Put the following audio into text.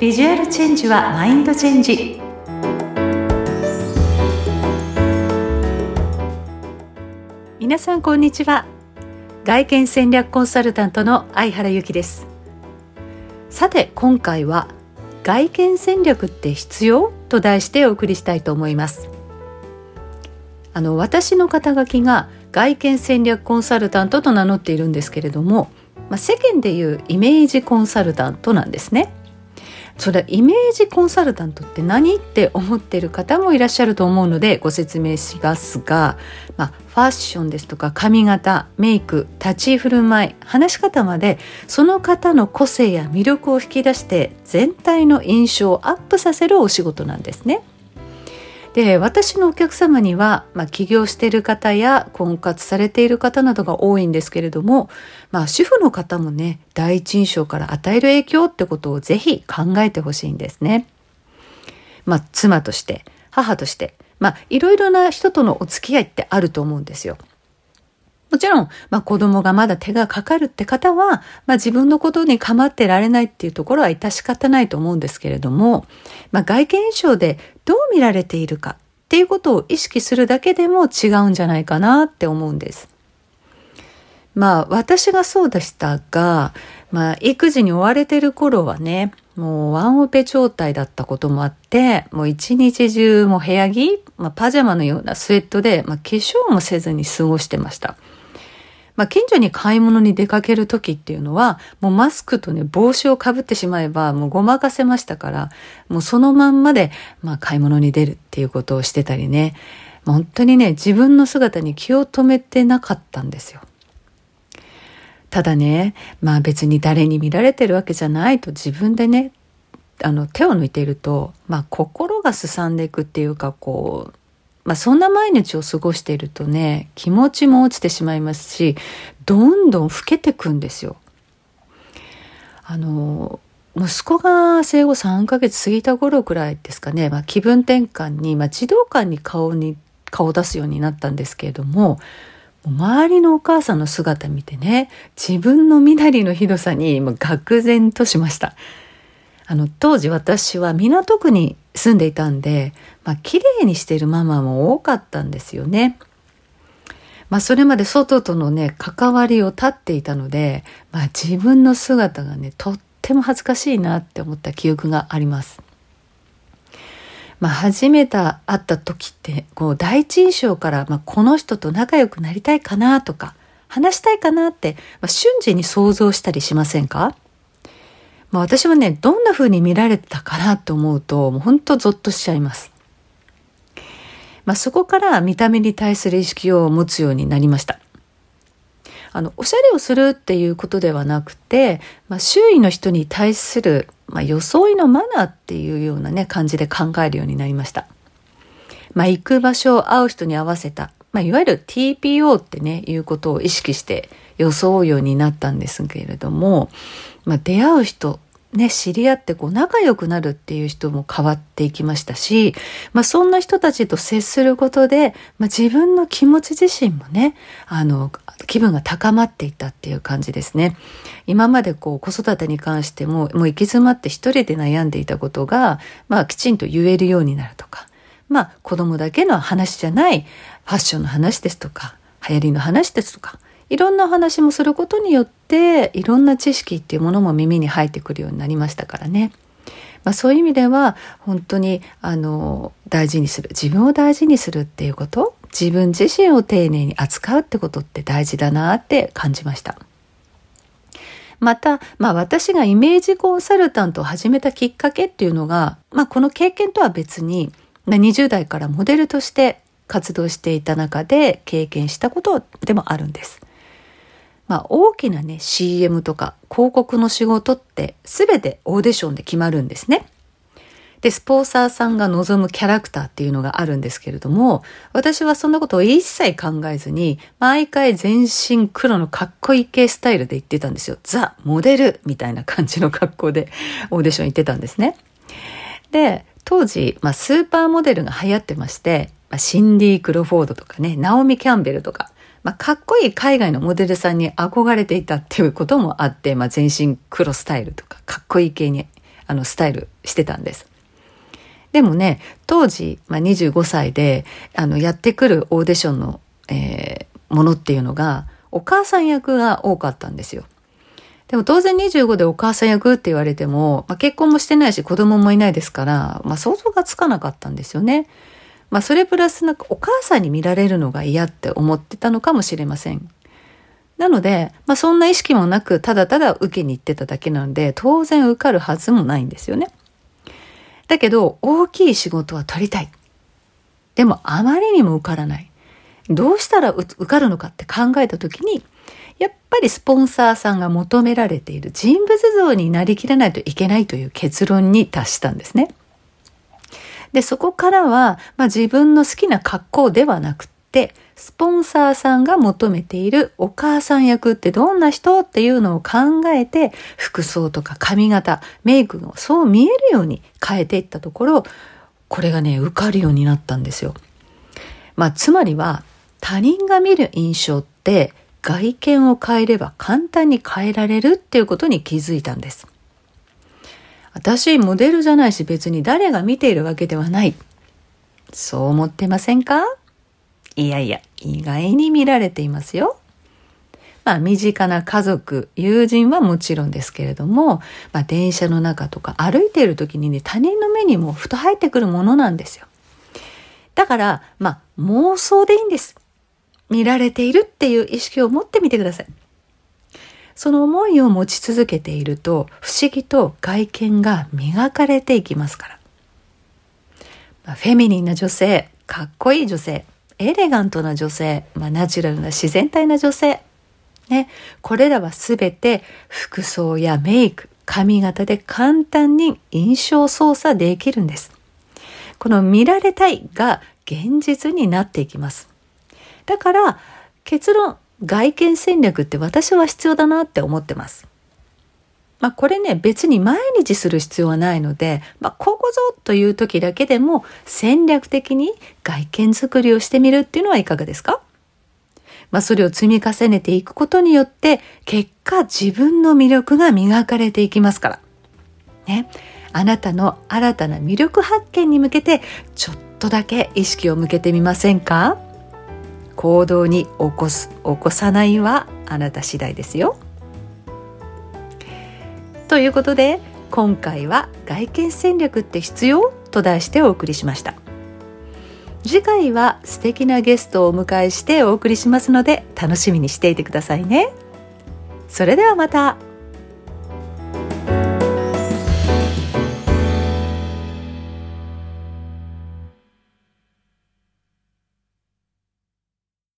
ビジュアルチェンジはマインドチェンジ。皆さんこんにちは。外見戦略コンサルタントの相原由紀です。さて今回は外見戦略って必要？と題してお送りしたいと思います。あの私の肩書きが外見戦略コンサルタントと名乗っているんですけれども、まあ、世間でいうイメージコンサルタントなんですね。それイメージコンサルタントって何って思ってる方もいらっしゃると思うのでご説明しますが、まあ、ファッションですとか髪型メイク立ち振る舞い話し方までその方の個性や魅力を引き出して全体の印象をアップさせるお仕事なんですね。で私のお客様には、まあ、起業している方や婚活されている方などが多いんですけれども、まあ、主婦の方もね第一印象から与える影響ってことをぜひ考えてほしいんですね。まあ、妻として母としてまあいろいろな人とのお付き合いってあると思うんですよ。もちろん、まあ、子供がまだ手がかかるって方は、まあ、自分のことに構ってられないっていうところは致し方ないと思うんですけれども、まあ、外見印象でどう見られているかっていうことを意識するだけでも違うんじゃないかなって思うんです。まあ私がそうでしたが、まあ育児に追われてる頃はね、もうワンオペ状態だったこともあって、もう一日中も部屋着、まあ、パジャマのようなスウェットで、まあ、化粧もせずに過ごしてました。まあ、近所に買い物に出かける時っていうのは、もうマスクとね、帽子をかぶってしまえば、もうごまかせましたから、もうそのまんまで、まあ、買い物に出るっていうことをしてたりね、本当にね、自分の姿に気を止めてなかったんですよ。ただね、まあ別に誰に見られてるわけじゃないと自分でね、あの手を抜いていると、まあ心がすさんでいくっていうか、こう、まあ、そんな毎日を過ごしているとね気持ちも落ちてしまいますしどんどん老けてくんですよ。あの息子が生後3ヶ月過ぎた頃くらいですかね、まあ、気分転換に、まあ、児童館に顔に顔を出すようになったんですけれども周りのお母さんの姿見てね自分の身なりのひどさにまあ愕然としました。あの当時私は港区に住んでいたんで、まあ綺麗にしているママも多かったんですよね。まあそれまで外とのね関わりを絶っていたので、まあ自分の姿がねとっても恥ずかしいなって思った記憶があります。まあ初めて会った時ってこう第一印象から、まあ、この人と仲良くなりたいかなとか話したいかなって、まあ、瞬時に想像したりしませんか？まあ、私はねどんな風に見られてたかなと思うともうほんとゾッとしちゃいます。まあ、そこから見た目に対する意識を持つようになりました。あのおしゃれをするっていうことではなくて、まあ、周囲の人に対する、まあ、装いのマナーっていうようなね感じで考えるようになりました。まあ、行く場所を会う人に合わせた、まあ、いわゆる TPO ってねいうことを意識して装うようになったんですけれども、まあ、出会う人ね、知り合ってこう仲良くなるっていう人も変わっていきましたし、まあ、そんな人たちと接することで、まあ、自分の気持ち自身もね、あの、気分が高まっていったっていう感じですね。今までこう子育てに関しても、もう行き詰まって一人で悩んでいたことが、まあ、きちんと言えるようになるとか、まあ、子供だけの話じゃない、ファッションの話ですとか、流行りの話ですとか、いろんな話もすることによっていろんな知識っていうものも耳に入ってくるようになりましたからね。まあ、そういう意味では本当にあの大事にする自分を大事にするっていうこと自分自身を丁寧に扱うってことって大事だなって感じました。また、まあ私がイメージコンサルタントを始めたきっかけっていうのが、まあこの経験とは別に、20代からモデルとして活動していた中で経験したことでもあるんです。まあ、大きなね CM とか広告の仕事って全てオーディションで決まるんですね。で、スポンサーさんが望むキャラクターっていうのがあるんですけれども、私はそんなことを一切考えずに、毎回全身黒のかっこいい系スタイルで言ってたんですよ。ザ・モデルみたいな感じの格好で オーディション行ってたんですね。で、当時、まあ、スーパーモデルが流行ってまして、まあ、シンディ・クロフォードとかね、ナオミ・キャンベルとか、まあ、かっこいい海外のモデルさんに憧れていたっていうこともあって、まあ、全身黒スタイルとかかっこいい系にあのスタイルしてたんです。でもね当時、まあ、25歳であのやってくるオーディションの、えー、ものっていうのがお母さん役が多かったんですよ。でも当然25でお母さん役って言われても、まあ、結婚もしてないし子供もいないですから、まあ、想像がつかなかったんですよね。まあ、それプラスなんかお母さんに見られるのが嫌って思ってたのかもしれません。なので、まあ、そんな意識もなくただただ受けに行ってただけなので当然受かるはずもないんですよね。だけど大きい仕事は取りたい。でもあまりにも受からない。どうしたら受かるのかって考えた時にやっぱりスポンサーさんが求められている人物像になりきらないといけないという結論に達したんですね。で、そこからは、まあ、自分の好きな格好ではなくて、スポンサーさんが求めているお母さん役ってどんな人っていうのを考えて、服装とか髪型、メイクをそう見えるように変えていったところ、これがね、受かるようになったんですよ。まあ、つまりは、他人が見る印象って外見を変えれば簡単に変えられるっていうことに気づいたんです。私モデルじゃないし別に誰が見ているわけではない。そう思ってませんか？いやいや、意外に見られていますよ。まあ、身近な家族、友人はもちろんですけれども、まあ、電車の中とか歩いている時にね、他人の目にもふと入ってくるものなんですよ。だから、まあ、妄想でいいんです。見られているっていう意識を持ってみてください。その思いを持ち続けていると不思議と外見が磨かれていきますから。まあ、フェミニンな女性、かっこいい女性、エレガントな女性、まあ、ナチュラルな自然体な女性。ね、これらはすべて服装やメイク、髪型で簡単に印象操作できるんです。この見られたいが現実になっていきます。だから結論外見戦略って私は必要だなって思ってます。まあこれね別に毎日する必要はないので、まあここぞという時だけでも戦略的に外見作りをしてみるっていうのはいかがですか？まあそれを積み重ねていくことによって結果自分の魅力が磨かれていきますから。ね。あなたの新たな魅力発見に向けてちょっとだけ意識を向けてみませんか？行動に起こす起こさないはあなた次第ですよ。ということで今回は外見戦略って必要？と題してお送りしました。次回は素敵なゲストをお迎えしてお送りしますので楽しみにしていてくださいね。それではまた。